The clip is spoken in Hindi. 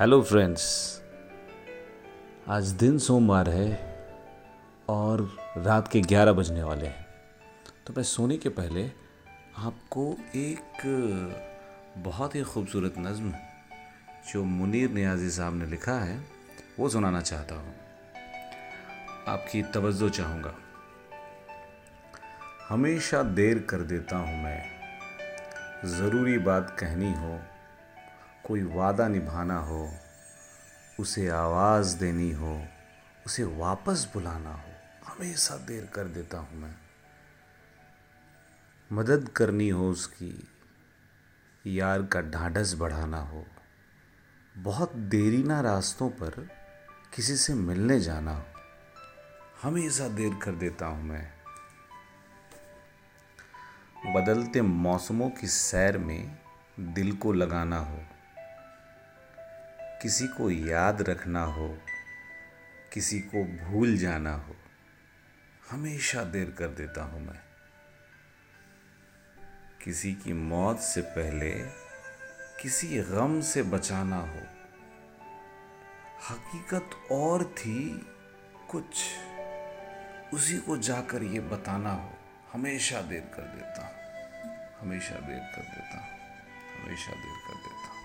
हेलो फ्रेंड्स आज दिन सोमवार है और रात के 11 बजने वाले हैं। तो मैं सोने के पहले आपको एक बहुत ही खूबसूरत नज़्म जो मुनीर नियाजी साहब ने लिखा है, वो सुनाना चाहता हूँ। आपकी तवज्जो चाहूँगा। हमेशा देर कर देता हूँ मैं। ज़रूरी बात कहनी हो कोई वादा निभाना हो, उसे आवाज़ देनी हो, उसे वापस बुलाना हो, हमेशा देर कर देता हूँ मैं। मदद करनी हो उसकी, यार का ढाढ़स बढ़ाना हो, बहुत देरी ना रास्तों पर किसी से मिलने जाना हो, हमेशा देर कर देता हूँ मैं। बदलते मौसमों की सैर में दिल को लगाना हो किसी को याद रखना हो, किसी को भूल जाना हो, हमेशा देर कर देता हूँ मैं। किसी की मौत से पहले किसी गम से बचाना हो, हकीकत और थी कुछ, उसी को जाकर ये बताना हो, हमेशा देर कर देता हूँ, हमेशा देर कर देता हूँ, हमेशा देर कर देता हूँ।